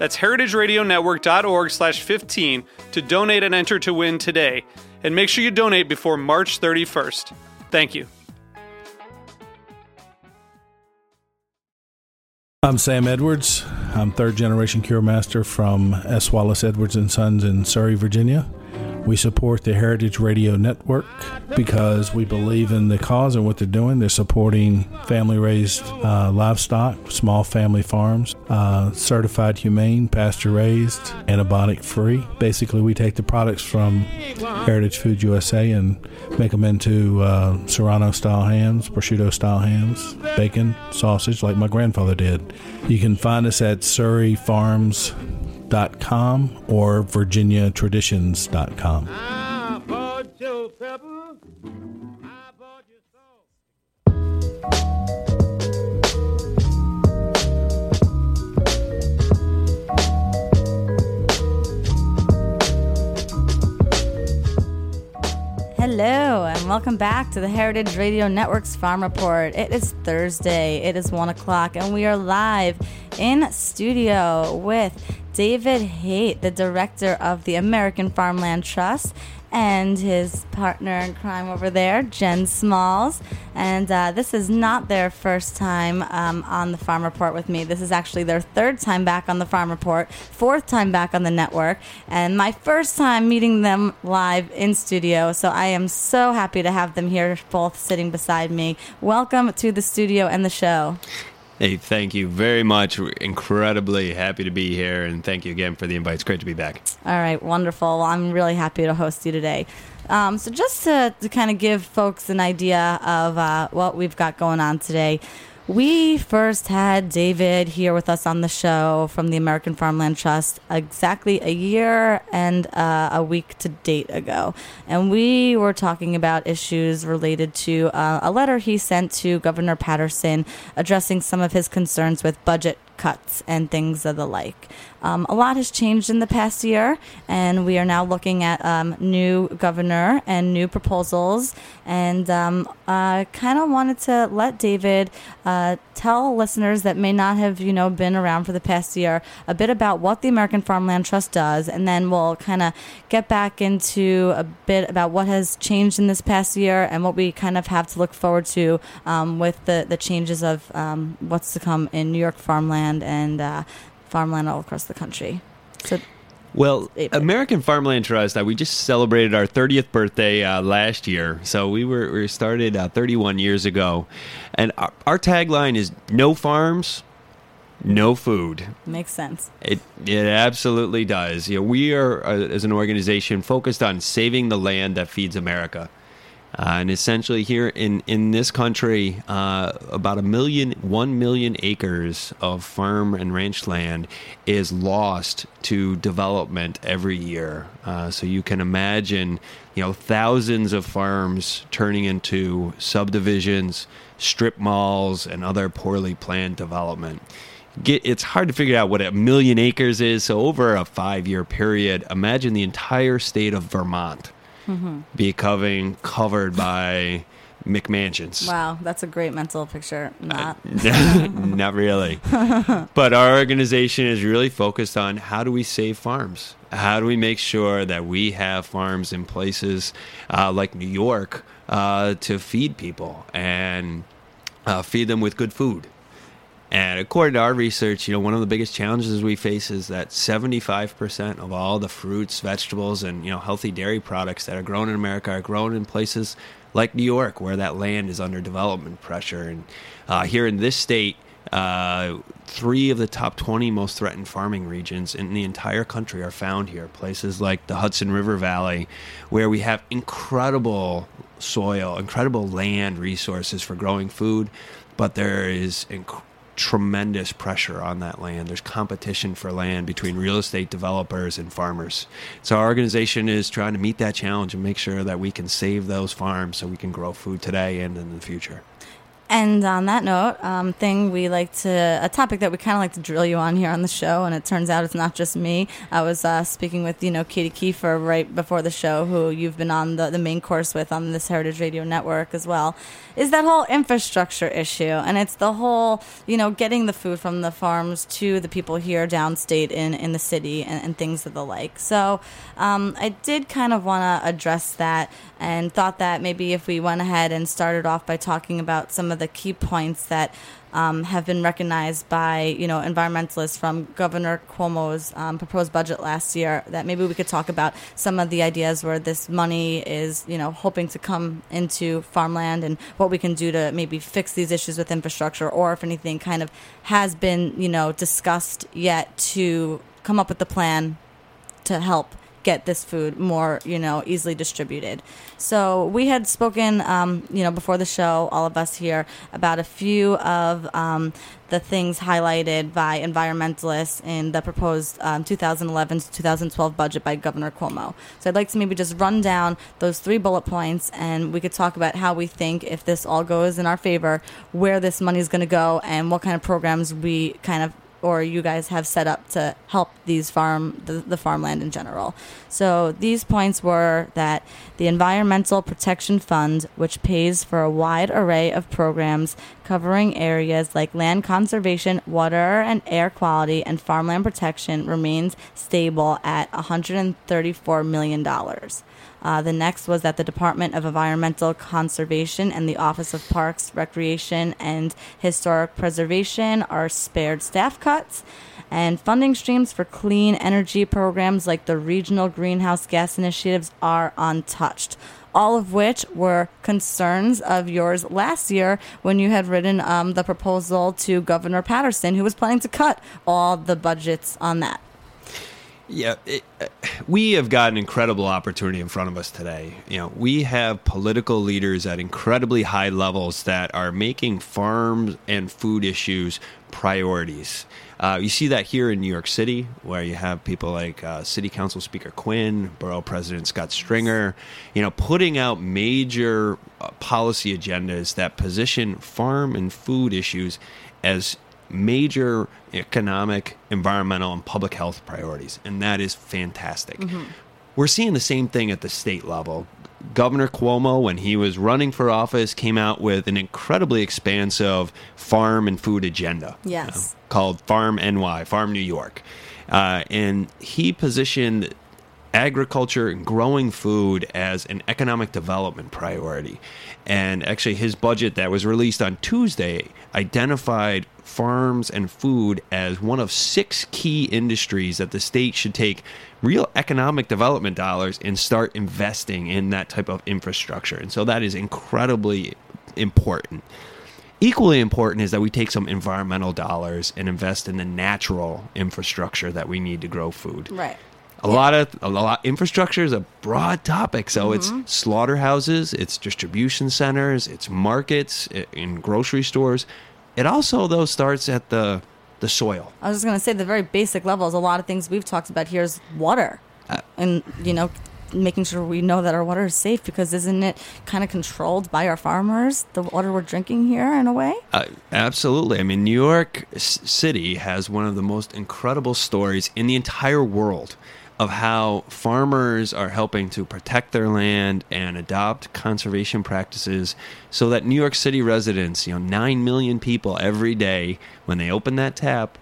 That's heritageradionetwork.org slash 15 to donate and enter to win today. And make sure you donate before March 31st. Thank you. I'm Sam Edwards. I'm third generation cure master from S. Wallace Edwards and Sons in Surry, Virginia. We support the Heritage Radio Network because we believe in the cause and what they're doing. They're supporting family raised uh, livestock, small family farms, uh, certified humane, pasture raised, antibiotic free. Basically, we take the products from Heritage Food USA and make them into uh, Serrano style hams, prosciutto style hams, bacon, sausage, like my grandfather did. You can find us at Surry Farms com or virginiatraditions.com. Hello, and welcome back to the Heritage Radio Network's Farm Report. It is Thursday, it is 1 o'clock, and we are live in studio with David Haight, the director of the American Farmland Trust, and his partner in crime over there, Jen Smalls. And uh, this is not their first time um, on the Farm Report with me. This is actually their third time back on the Farm Report, fourth time back on the network, and my first time meeting them live in studio. So I am so happy to have them here, both sitting beside me. Welcome to the studio and the show. Hey, thank you very much. We're incredibly happy to be here, and thank you again for the invite. It's great to be back. All right, wonderful. Well, I'm really happy to host you today. Um, so, just to, to kind of give folks an idea of uh, what we've got going on today, we first had David here with us on the show from the American Farmland Trust exactly a year and uh, a week to date ago. And we were talking about issues related to uh, a letter he sent to Governor Paterson addressing some of his concerns with budget cuts and things of the like. Um, a lot has changed in the past year, and we are now looking at um, new governor and new proposals. And um, I kind of wanted to let David uh, tell listeners that may not have, you know, been around for the past year a bit about what the American Farmland Trust does, and then we'll kind of get back into a bit about what has changed in this past year and what we kind of have to look forward to um, with the the changes of um, what's to come in New York farmland and uh, farmland all across the country. So. Well, American Farmland Trust, uh, we just celebrated our 30th birthday uh, last year. So we were we started uh, 31 years ago. And our, our, tagline is no farms, no food. Makes sense. It it absolutely does. You know, we are uh, as an organization focused on saving the land that feeds America. Uh, and essentially, here in, in this country, uh, about a million, one million acres of farm and ranch land is lost to development every year. Uh, so you can imagine, you know, thousands of farms turning into subdivisions, strip malls, and other poorly planned development. Get, it's hard to figure out what a million acres is. So over a five year period, imagine the entire state of Vermont mm-hmm. becoming covered by McMansions. Wow, that's a great mental picture. Not, uh, not really. but our organization is really focused on how do we save farms? How do we make sure that we have farms in places uh, like New York uh, to feed people and uh, feed them with good food? And according to our research, you know, one of the biggest challenges we face is that 75% of all the fruits, vegetables, and, you know, healthy dairy products that are grown in America are grown in places like New York, where that land is under development pressure. And uh, here in this state, uh, three of the top 20 most threatened farming regions in the entire country are found here. Places like the Hudson River Valley, where we have incredible soil, incredible land resources for growing food, but there is inc- tremendous pressure on that land. There's competition for land between real estate developers and farmers. So our organization is trying to meet that challenge and make sure that we can save those farms so we can grow food today and in the future. And on that note, um, thing we like to a topic that we kind of like to drill you on here on the show, and it turns out it's not just me. I was uh, speaking with you know Katie Kiefer right before the show, who you've been on the, the main course with on this Heritage Radio Network as well. Is that whole infrastructure issue, and it's the whole you know getting the food from the farms to the people here downstate in in the city and, and things of the like. So um, I did kind of want to address that and thought that maybe if we went ahead and started off by talking about some of the key points that um, have been recognized by you know environmentalists from Governor Cuomo's um, proposed budget last year. That maybe we could talk about some of the ideas where this money is you know hoping to come into farmland and what we can do to maybe fix these issues with infrastructure, or if anything kind of has been you know discussed yet to come up with the plan to help get this food more, you know, easily distributed. So we had spoken, um, you know, before the show, all of us here, about a few of um, the things highlighted by environmentalists in the proposed um, 2011 to 2012 budget by Governor Cuomo. So I'd like to maybe just run down those three bullet points, and we could talk about how we think, if this all goes in our favor, where this money is going to go, and what kind of programs we kind of or you guys have set up to help these farm the, the, farmland in general. So these points were that the Environmental Protection Fund, which pays for a wide array of programs covering areas like land conservation, water and air quality, and farmland protection, remains stable at 134 million dollars. Uh, the next was that the Department of Environmental Conservation and the Office of Parks, Recreation, and Historic Preservation are spared staff cuts. And funding streams for clean energy programs like the regional greenhouse gas initiatives are untouched. All of which were concerns of yours last year when you had written um, the proposal to Governor Paterson, who was planning to cut all the budgets on that. Yeah, it, uh, we have got an incredible opportunity in front of us today. You know, we have political leaders at incredibly high levels that are making farms and food issues priorities. Uh, you see that here in New York City, where you have people like uh, City Council Speaker Quinn, Borough President Scott Stringer, you know, putting out major uh, policy agendas that position farm and food issues as major economic, environmental, and public health priorities, and that is fantastic. Mm-hmm. We're seeing the same thing at the state level. Governor Cuomo, when he was running for office, came out with an incredibly expansive farm and food agenda. Yes. Uh, called Farm NY, Farm New York. Uh, and he positioned agriculture and growing food as an economic development priority. And actually, his budget that was released on Tuesday identified farms and food as one of six key industries that the state should take real economic development dollars and start investing in that type of infrastructure. And so that is incredibly important. Equally important is that we take some environmental dollars and invest in the natural infrastructure that we need to grow food. Right a yeah. lot of a lot infrastructure is a broad topic. So mm-hmm. it's slaughterhouses it's distribution centers it's markets in grocery stores. It also though starts at the the soil. I was just going to say the very basic levels. A lot of things we've talked about here is water. Uh, and you know making sure we know that our water is safe because isn't it kind of controlled by our farmers the water we're drinking here in a way? Uh, absolutely. I mean new york city has one of the most incredible stories in the entire world of how farmers are helping to protect their land and adopt conservation practices so that New York City residents, you know, 9 million people every day, when they open that tap,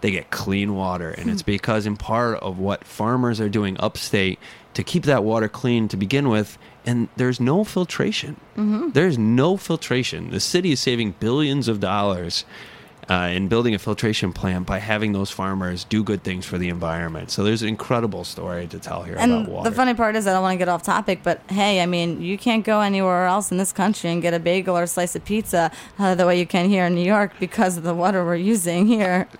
they get clean water. And it's hmm. because, in part, of what farmers are doing upstate to keep that water clean to begin with. And there's no filtration. Mm-hmm. There's no filtration. The city is saving billions of dollars uh, and building a filtration plant by having those farmers do good things for the environment. So there's an incredible story to tell here And about water. the funny part is, I don't want to get off topic, but hey, I mean, you can't go anywhere else in this country and get a bagel or a slice of pizza uh, the way you can here in New York because of the water we're using here.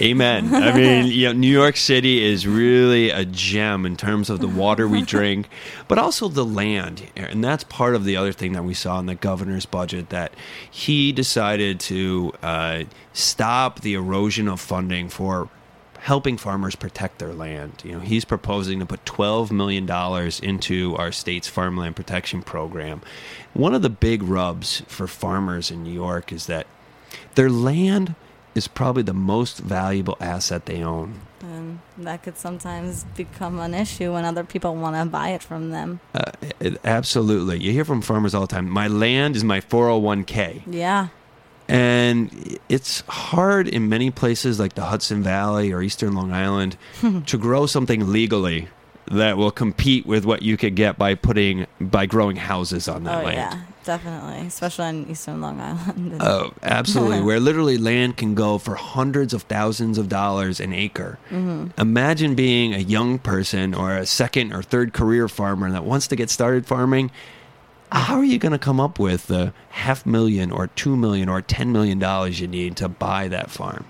Amen. I mean, you know, New York City is really a gem in terms of the water we drink, but also the land. And that's part of the other thing that we saw in the governor's budget that he decided to uh, stop the erosion of funding for helping farmers protect their land. You know, he's proposing to put 12 million dollars into our state's farmland protection program. One of the big rubs for farmers in New York is that their land is probably the most valuable asset they own. And that could sometimes become an issue when other people want to buy it from them. Uh, it- absolutely. You hear from farmers all the time, my land is my 401k. Yeah. And it's hard in many places like the Hudson Valley or Eastern Long Island to grow something legally that will compete with what you could get by putting by growing houses on that oh, land. yeah. Definitely. Especially on Eastern Long Island. Oh, absolutely. Where literally land can go for hundreds of thousands of dollars an acre. Mm-hmm. Imagine being a young person or a second or third career farmer that wants to get started farming. How are you going to come up with the half million or two million or ten million dollars you need to buy that farm?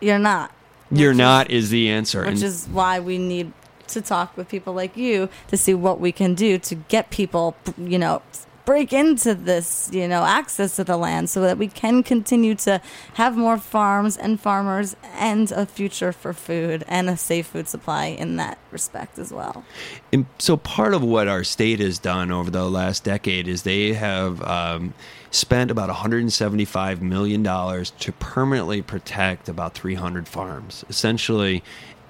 You're not. You're Which is- not is the answer. Which And- is why we need to talk with people like you to see what we can do to get people, you know, break into this, you know, access to the land so that we can continue to have more farms and farmers and a future for food and a safe food supply in that respect as well. And so part of what our state has done over the last decade is they have um, spent about 175 million dollars to permanently protect about 300 farms, essentially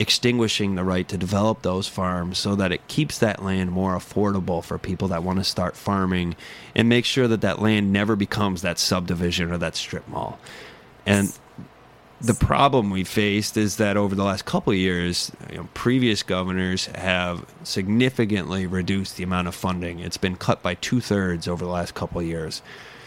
extinguishing the right to develop those farms so that it keeps that land more affordable for people that want to start farming and make sure that that land never becomes that subdivision or that strip mall. And the problem we faced is that over the last couple of years, you know, previous governors have significantly reduced the amount of funding. It's been cut by two thirds over the last couple of years.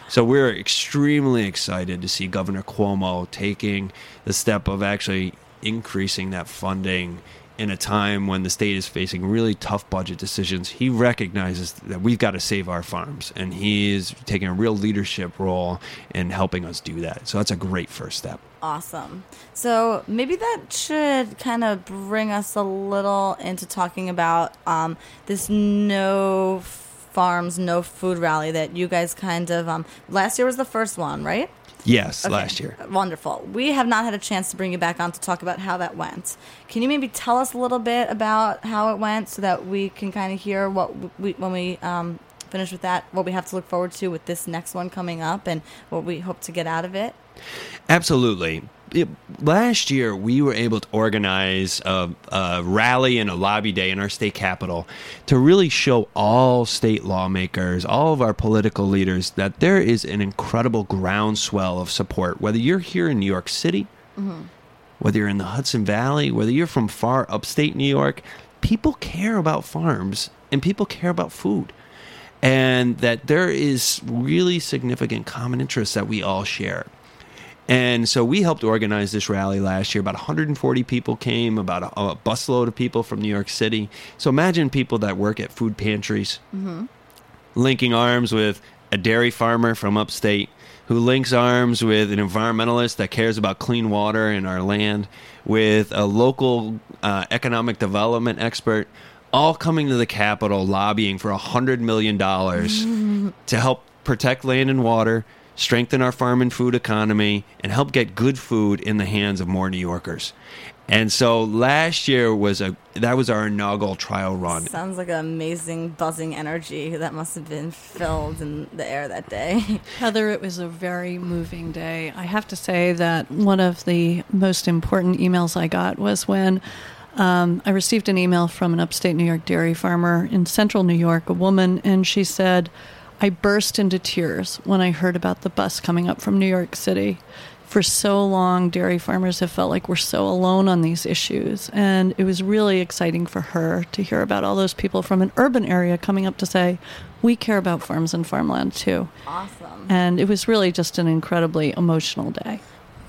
So we're extremely excited to see Governor Cuomo taking the step of actually increasing that funding in a time when the state is facing really tough budget decisions. He recognizes that we've got to save our farms, and he is taking a real leadership role in helping us do that. So that's a great first step. Awesome. So maybe that should kind of bring us a little into talking about um, this no farms, no food rally that you guys kind of um, last year was the first one, right? Yes, Okay, last year. Wonderful. We have not had a chance to bring you back on to talk about how that went. Can you maybe tell us a little bit about how it went so that we can kind of hear what we, when we um, finish with that, what we have to look forward to with this next one coming up and what we hope to get out of it? Absolutely. It- last year, we were able to organize a, a rally and a lobby day in our state capital to really show all state lawmakers, all of our political leaders, that there is an incredible groundswell of support. Whether you're here in New York City, mm-hmm. whether you're in the Hudson Valley, whether you're from far upstate New York, people care about farms and people care about food. And that there is really significant common interests that we all share. And so we helped organize this rally last year. About 140 people came, about a, a busload of people from New York City. So imagine people that work at food pantries, linking arms with a dairy farmer from upstate who links arms with an environmentalist that cares about clean water in our land, with a local uh, economic development expert, all coming to the Capitol lobbying for $100 million to help protect land and water, strengthen our farm and food economy, and help get good food in the hands of more New Yorkers. And so last year was a that was our inaugural trial run. Sounds like an amazing buzzing energy that must have been filled in the air that day. Heather, it was a very moving day. I have to say that one of the most important emails I got was when um, I received an email from an upstate New York dairy farmer in central New York, a woman, and she said, I burst into tears when I heard about the bus coming up from New York City. For so long, dairy farmers have felt like we're so alone on these issues. And it was really exciting for her to hear about all those people from an urban area coming up to say, We care about farms and farmland too. awesome. And it was really just an incredibly emotional day.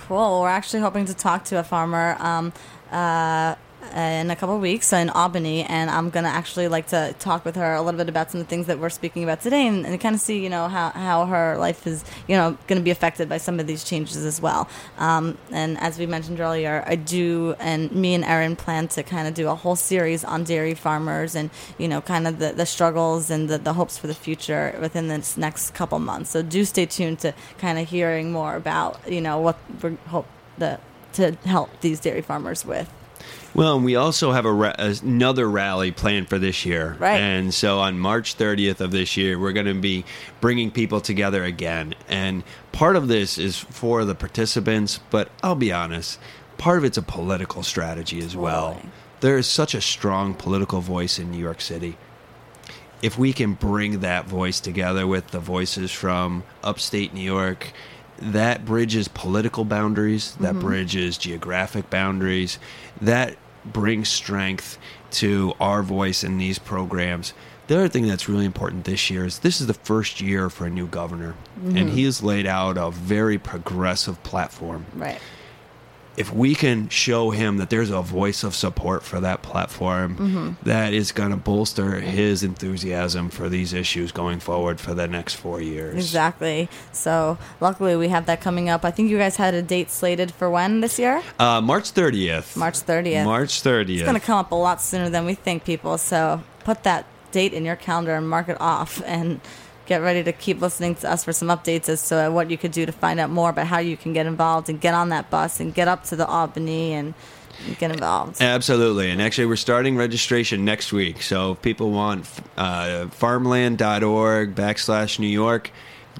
Cool. We're actually hoping to talk to a farmer um, uh, in a couple weeks in Albany, and I'm gonna actually like to talk with her a little bit about some of the things that we're speaking about today, and, and kind of see, you know, how, how her life is, you know, going to be affected by some of these changes as well. Um, and as we mentioned earlier, I do, and me and Erin plan to kind of do a whole series on dairy farmers and you know, kind of the, the struggles and the, the hopes for the future within this next couple months. So do stay tuned to kind of hearing more about, you know, what we hope the to help these dairy farmers with. Well, and we also have a ra- another rally planned for this year. Right. And so on March 30th of this year, we're going to be bringing people together again. And part of this is for the participants, but I'll be honest, part of it's a political strategy as well. Totally. There is such a strong political voice in New York City. If we can bring that voice together with the voices from upstate New York, that bridges political boundaries, that mm-hmm. bridges geographic boundaries, that brings strength to our voice in these programs. The other thing that's really important this year is this is the first year for a new governor, and mm-hmm. he has laid out a very progressive platform Right. If we can show him that there's a voice of support for that platform that is going to bolster his enthusiasm for these issues going forward for the next four years. Exactly. So luckily we have that coming up. I think you guys had a date slated for when this year? Uh, March 30th. March 30th. March 30th. It's going to come up a lot sooner than we think, people. So put that date in your calendar and mark it off and get ready to keep listening to us for some updates as to what you could do to find out more about how you can get involved and get on that bus and get up to the Albany and get involved. Absolutely. And actually, we're starting registration next week. So if people want uh, farmland.org backslash New York,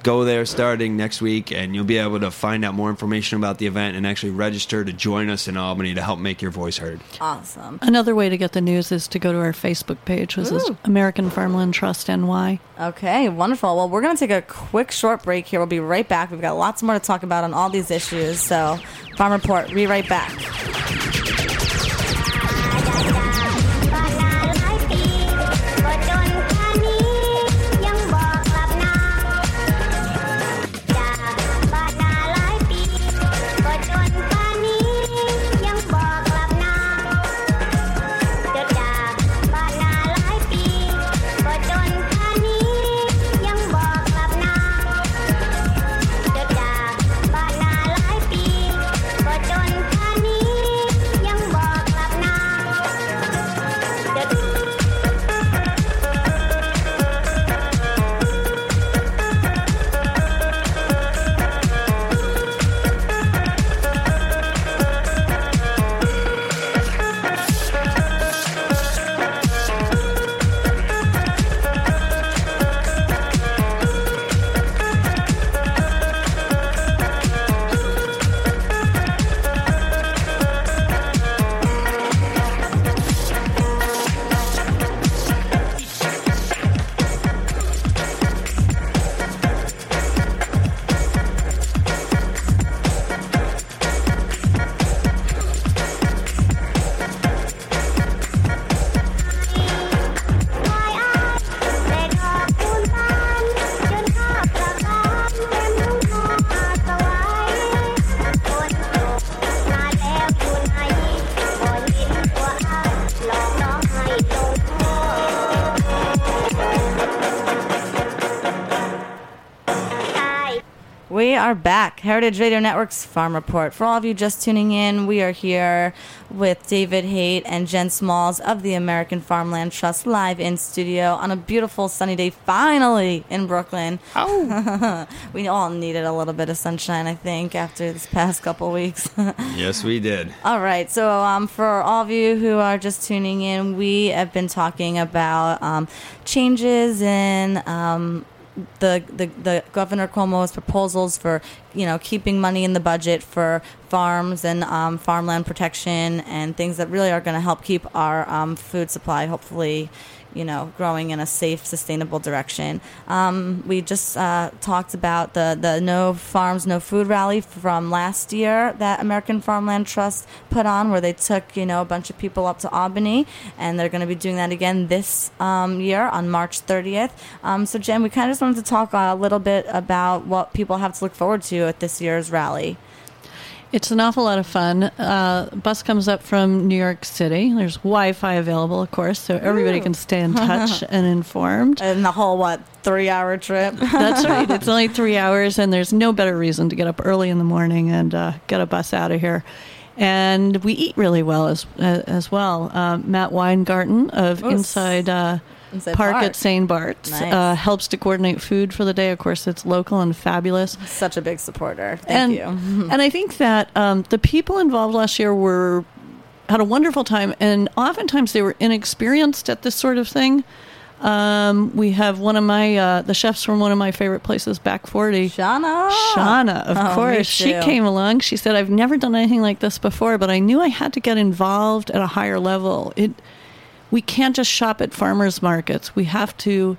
go there starting next week, and you'll be able to find out more information about the event and actually register to join us in Albany to help make your voice heard. Awesome. Another way to get the news is to go to our Facebook page, which is American Farmland Trust NY. Okay, wonderful. Well, we're going to take a quick short break here. We'll be right back. We've got lots more to talk about on all these issues. So, Farm Report, be right back. Heritage Radio Network's Farm Report. For all of you just tuning in, we are here with David Haight and Jen Smalls of the American Farmland Trust live in studio on a beautiful sunny day, finally in Brooklyn. Oh. we all needed a little bit of sunshine, I think, after this past couple weeks. Yes, we did. All right. So, um, for all of you who are just tuning in, we have been talking about um, changes in um, the, the the Governor Cuomo's proposals for you know keeping money in the budget for farms and um, farmland protection and things that really are going to help keep our um, food supply hopefully you know growing in a safe sustainable direction. Um, we just uh, talked about the the no farms no food rally from last year that American Farmland Trust put on where they took you know a bunch of people up to Albany and they're going to be doing that again this um, year on March 30th um, so Jen we kind of just wanted to talk a little bit about what people have to look forward to at this year's rally It's an awful lot of fun. Uh, bus comes up from New York City. There's Wi-Fi available, of course, so everybody Ooh. can stay in touch and informed. And the whole what three hour trip. That's right. It's only three hours, and there's no better reason to get up early in the morning and uh, get a bus out of here. And we eat really well as uh, as well. Um, Matt Weingarten of Inside, uh, Inside Park, Park. at St. Bart's Nice. uh, helps to coordinate food for the day. Of course, it's local and fabulous. Such a big supporter. Thank and, you. and I think that um, the people involved last year were had a wonderful time, and oftentimes they were inexperienced at this sort of thing. Um, we have one of my uh, the chefs from one of my favorite places, Back Forty. Shauna. Shauna, of Oh, course. She came along. She said, "I've never done anything like this before, but I knew I had to get involved at a higher level. It, we can't just shop at farmers markets. We have to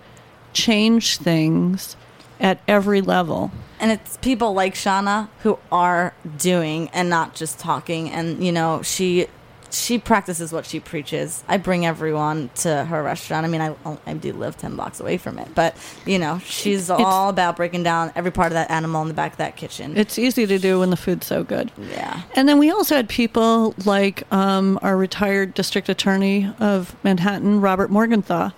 change things at every level." And it's people like Shauna who are doing and not just talking. And you know, she she practices what she preaches. I bring everyone to her restaurant. I mean, I I do live ten blocks away from it, but you know, she's all about breaking down every part of that animal in the back of that kitchen. It's easy to do when the food's so good. yeah. And then we also had people like um, our retired district attorney of Manhattan, Robert Morgenthau.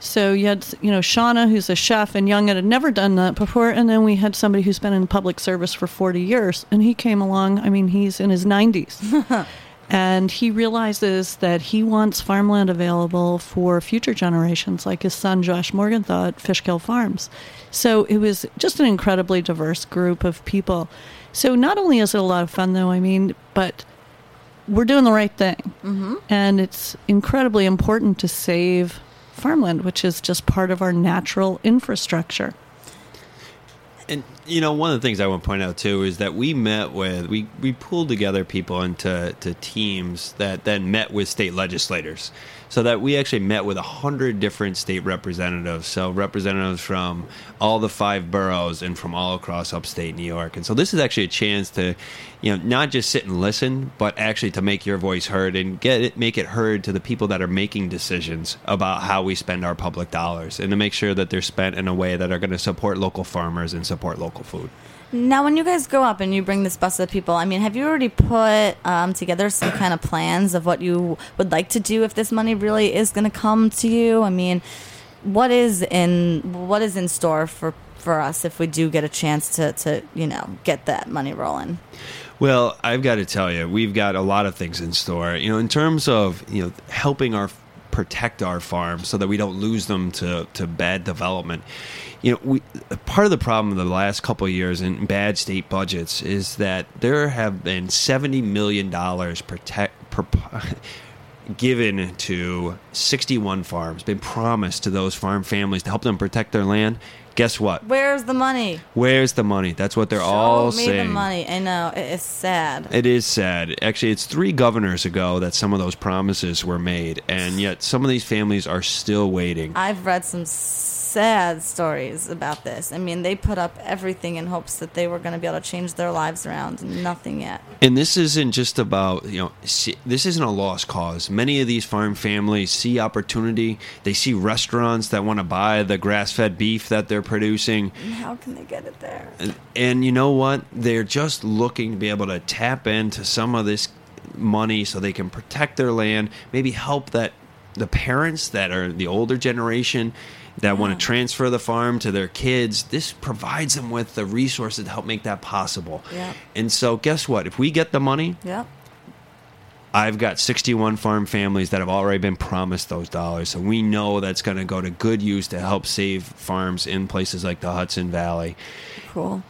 So you had, you know, Shauna, who's a chef and young and had never done that before. And then we had somebody who's been in public service for 40 years. And he came along, I mean, he's in his 90s. and he realizes that he wants farmland available for future generations, like his son, Josh Morgenthau at Fishkill Farms. So it was just an incredibly diverse group of people. So not only is it a lot of fun, though, I mean, but we're doing the right thing. Mm-hmm. And it's incredibly important to save farmland, which is just part of our natural infrastructure. You know, one of the things I want to point out too is that we met with we we pulled together people into to teams that then met with state legislators, so that we actually met with a hundred different state representatives. So representatives from all the five boroughs and from all across upstate New York. And so this is actually a chance to, you know, not just sit and listen, but actually to make your voice heard and get it make it heard to the people that are making decisions about how we spend our public dollars and to make sure that they're spent in a way that are going to support local farmers and support local food. Now, when you guys go up and you bring this bus of people, I mean, have you already put um, together some kind of plans of what you would like to do if this money really is going to come to you? I mean, what is in what is in store for for us if we do get a chance to to you know get that money rolling? Well, I've got to tell you, we've got a lot of things in store. You know, in terms of you know helping our protect our farms so that we don't lose them to to bad development. You know, we part of the problem of the last couple of years in bad state budgets is that there have been seventy million dollars protect. Per, given to 61 farms been promised to those farm families to help them protect their land guess what Where's the money? where's the money that's what they're Show all me saying the money. I know it's sad. it is sad. Actually, it's three governors ago that some of those promises were made, and yet some of these families are still waiting. I've read some sad stories about this. I mean, they put up everything in hopes that they were going to be able to change their lives around, and nothing yet. And this isn't just about, you know, this isn't a lost cause. Many of these farm families see opportunity. They see restaurants that want to buy the grass fed beef that they're producing. And how can they get it there? And, and you know what? They're just looking to be able to tap into some of this money so they can protect their land, maybe help that the parents that are the older generation that want to transfer the farm to their kids. This provides them with the resources to help make that possible. Yeah. And so guess what? If we get the money, Yep. I've got 61 farm families that have already been promised those dollars. So we know that's going to go to good use to help save farms in places like the Hudson Valley Cool.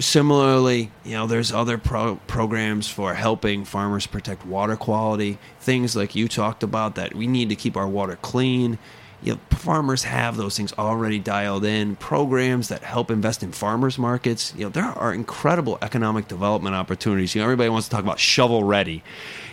similarly, you know, there's other pro- programs for helping farmers protect water quality. Things like you talked about that we need to keep our water clean. You know, farmers have those things already dialed in. Programs that help invest in farmers markets. You know, there are incredible economic development opportunities. You know, everybody wants to talk about shovel ready.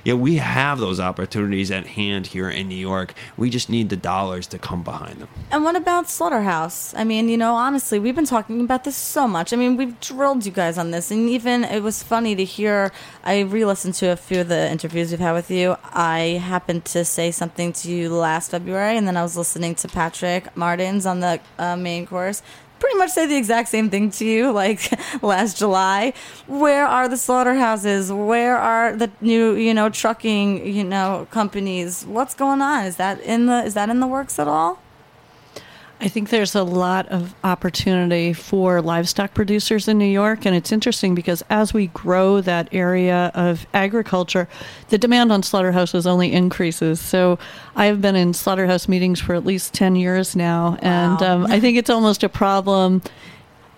Know, we have those opportunities at hand here in New York. We just need the dollars to come behind them. And what about Slaughterhouse? I mean, you know, honestly, we've been talking about this so much. I mean, we've drilled you guys on this, and even it was funny to hear. I re-listened to a few of the interviews we've had with you. I happened to say something to you last February, and then I was listening to Patrick Martins on the uh, main course. pretty much say the exact same thing to you like last July. Where are the slaughterhouses? Where are the new, you know, trucking, you know, companies? What's going on? Is that in the is that in the works at all? I think there's a lot of opportunity for livestock producers in New York. And it's interesting because as we grow that area of agriculture, the demand on slaughterhouses only increases. So I have been in slaughterhouse meetings for at least 10 years now. And um, I think it's almost a problem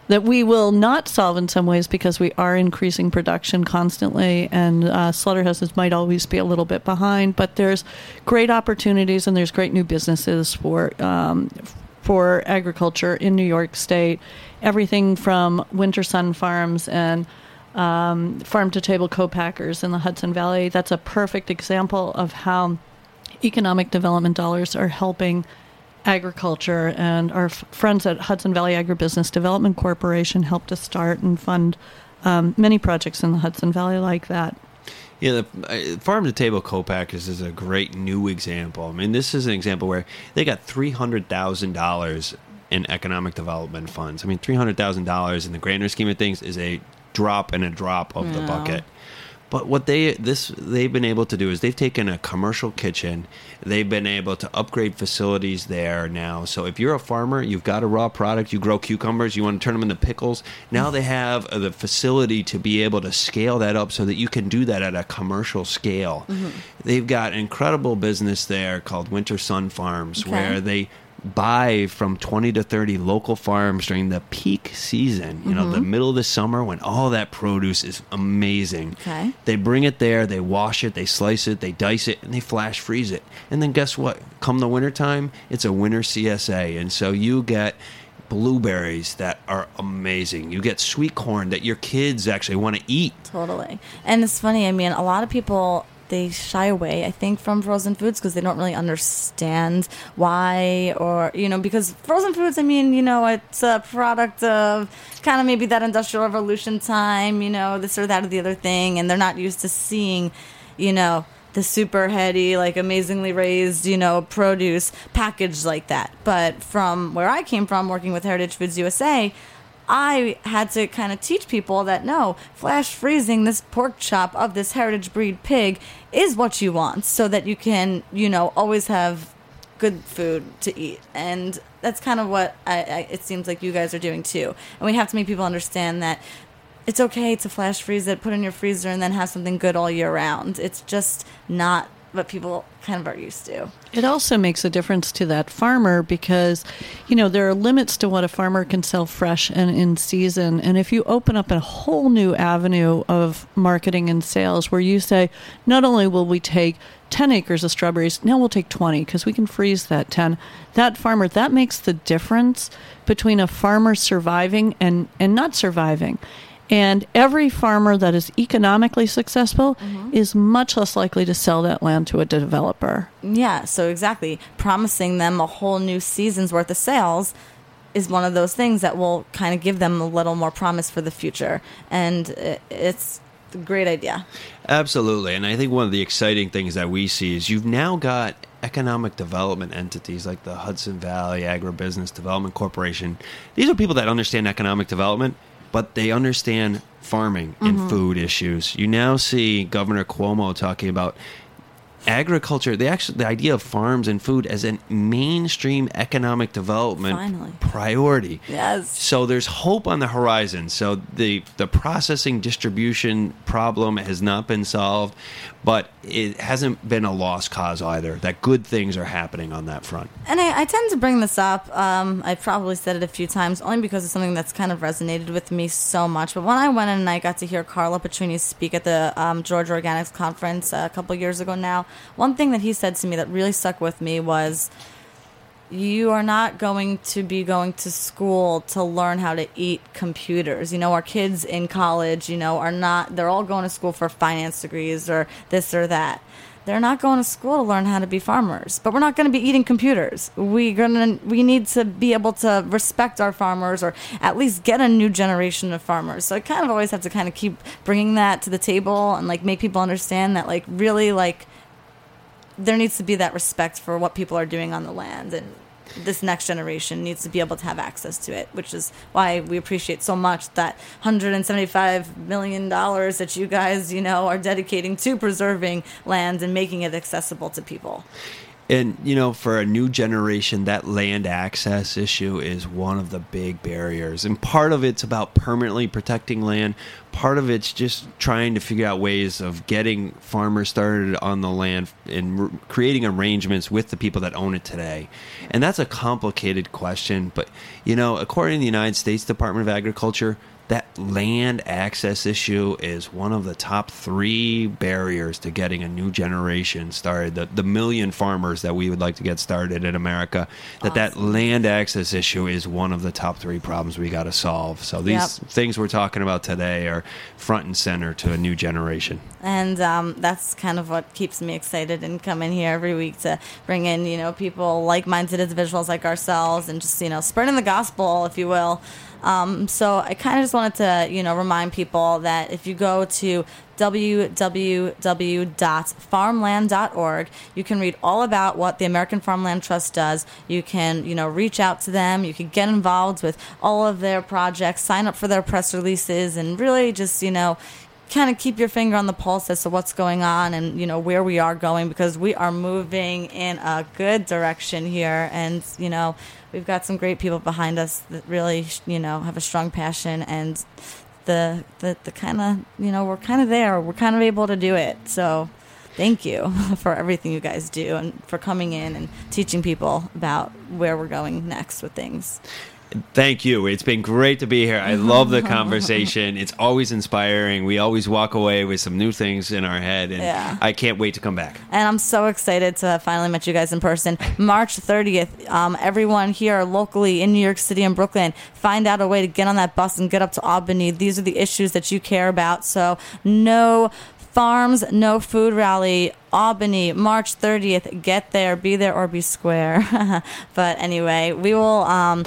that we will not solve in some ways because we are increasing production constantly and uh, slaughterhouses might always be a little bit behind but there's great opportunities and there's great new businesses for um, for agriculture in New York State. Everything from winter sun farms and um, farm to table co-packers in the Hudson Valley. That's a perfect example of how economic development dollars are helping agriculture. And our f- friends at Hudson Valley Agribusiness Development Corporation helped us start and fund um, many projects in the Hudson Valley like that. Yeah, the uh, farm to table co-packers is a great new example. I mean, this is an example where they got three hundred thousand dollars in economic development funds. I mean, three hundred thousand dollars in the grander scheme of things is a drop in a drop of the bucket. But what they this they've been able to do is they've taken a commercial kitchen, they've been able to upgrade facilities there now. So if you're a farmer, you've got a raw product, you grow cucumbers, you want to turn them into pickles. Now they have uh, the facility to be able to scale that up so that you can do that at a commercial scale. They've got incredible business there called Winter Sun Farms Okay. where they buy from 20 to 30 local farms during the peak season, you know, the mm-hmm. middle of the summer when all that produce is amazing. Okay. They bring it there, they wash it, they slice it, they dice it, and they flash freeze it. And then guess what? Come the wintertime, it's a winter CSA. And so you get blueberries that are amazing. You get sweet corn that your kids actually want to eat. Totally. And it's funny, I mean, a lot of people they shy away, I think, from frozen foods because they don't really understand why or, you know, because frozen foods, I mean, you know, it's a product of kind of maybe that industrial revolution time, you know, this or that or the other thing, and they're not used to seeing, you know, the super heady, like amazingly raised, you know, produce packaged like that. But from where I came from, working with Heritage Foods USA, I had to kind of teach people that no, flash freezing this pork chop of this heritage breed pig is what you want so that you can, you know, always have good food to eat. And that's kind of what I, I, it seems like you guys are doing too. And we have to make people understand that it's okay to flash freeze it, put it in your freezer, and then have something good all year round. It's just not what people kind of are used to. It also makes a difference to that farmer because, you know, there are limits to what a farmer can sell fresh and in season. And if you open up a whole new avenue of marketing and sales where you say, not only will we take 10 acres of strawberries, now we'll take 20 because we can freeze that 10. That farmer, that makes the difference between a farmer surviving and, and not surviving. And every farmer that is economically successful mm-hmm. is much less likely to sell that land to a developer. Yeah, so exactly. Promising them a whole new season's worth of sales is one of those things that will kind of give them a little more promise for the future. And it's a great idea. Absolutely. And I think one of the exciting things that we see is you've now got economic development entities like the Hudson Valley Agribusiness Development Corporation. These are people that understand economic development, but they understand farming and mm-hmm. food issues. You now see Governor Cuomo talking about agriculture, the actual the idea of farms and food as a mainstream economic development Finally. priority. Yes. So there's hope on the horizon. So the the processing distribution problem has not been solved, but it hasn't been a lost cause either. That good things are happening on that front. And I, I tend to bring this up. Um, I've probably said it a few times, only because it's something that's kind of resonated with me so much. But when I went in and I got to hear Carlo Petrini speak at the um, Georgia Organics Conference uh, a couple years ago now, one thing that he said to me that really stuck with me was, you are not going to be going to school to learn how to eat computers. You know, our kids in college, you know, are not, they're all going to school for finance degrees or this or that. They're not going to school to learn how to be farmers, but we're not going to be eating computers. We're gonna we need to be able to respect our farmers, or at least get a new generation of farmers. So I kind of always have to kind of keep bringing that to the table and like make people understand that like really like there needs to be that respect for what people are doing on the land and this next generation needs to be able to have access to it, which is why we appreciate so much that 175 million dollars that you guys, you know, are dedicating to preserving land and making it accessible to people. And you know, for a new generation, that land access issue is one of the big barriers. And part of it's about permanently protecting land. Part of it's just trying to figure out ways of getting farmers started on the land and creating arrangements with the people that own it today. And that's a complicated question. But you know, according to the United States Department of Agriculture, that land access issue is one of the top three barriers to getting a new generation started. The, the million farmers that we would like to get started in America, that that land access issue is one of the top three problems we got to solve. So these Yep. things we're talking about today are front and center to a new generation. and um, that's kind of what keeps me excited and coming here every week to bring in you know people like-minded individuals like ourselves and just you know spreading the gospel if you will um, so i kind of just wanted to you know remind people that if you go to www.farmland.org you can read all about what the american farmland trust does. You can you know reach out to them. You can get involved with all of their projects sign up for their press releases and really just you know kind of keep your finger on the pulse as to what's going on and you know where we are going because we are moving in a good direction here and you know we've got some great people behind us that really you know have a strong passion and the the, the kind of you know we're kind of there. We're kind of able to do it. So thank you for everything you guys do and for coming in and teaching people about where we're going next with things Thank you. It's been great to be here. I love the conversation. It's always inspiring. We always walk away with some new things in our head, and Yeah. I can't wait to come back. And I'm so excited to finally meet you guys in person. March 30th, um, everyone here locally in New York City and Brooklyn, find out a way to get on that bus and get up to Albany. These are the issues that you care about. So, no farms, no food rally. Albany, March 30th. Get there, be there, or be square. but anyway, we will. Um,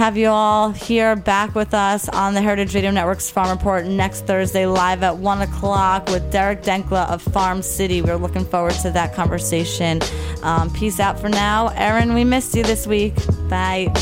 have you all here back with us on the Heritage Radio Network's Farm Report next Thursday, live at 1 o'clock with Derek Denckla of Farm City. We're looking forward to that conversation. Um, peace out for now. Erin, we missed you this week. Bye.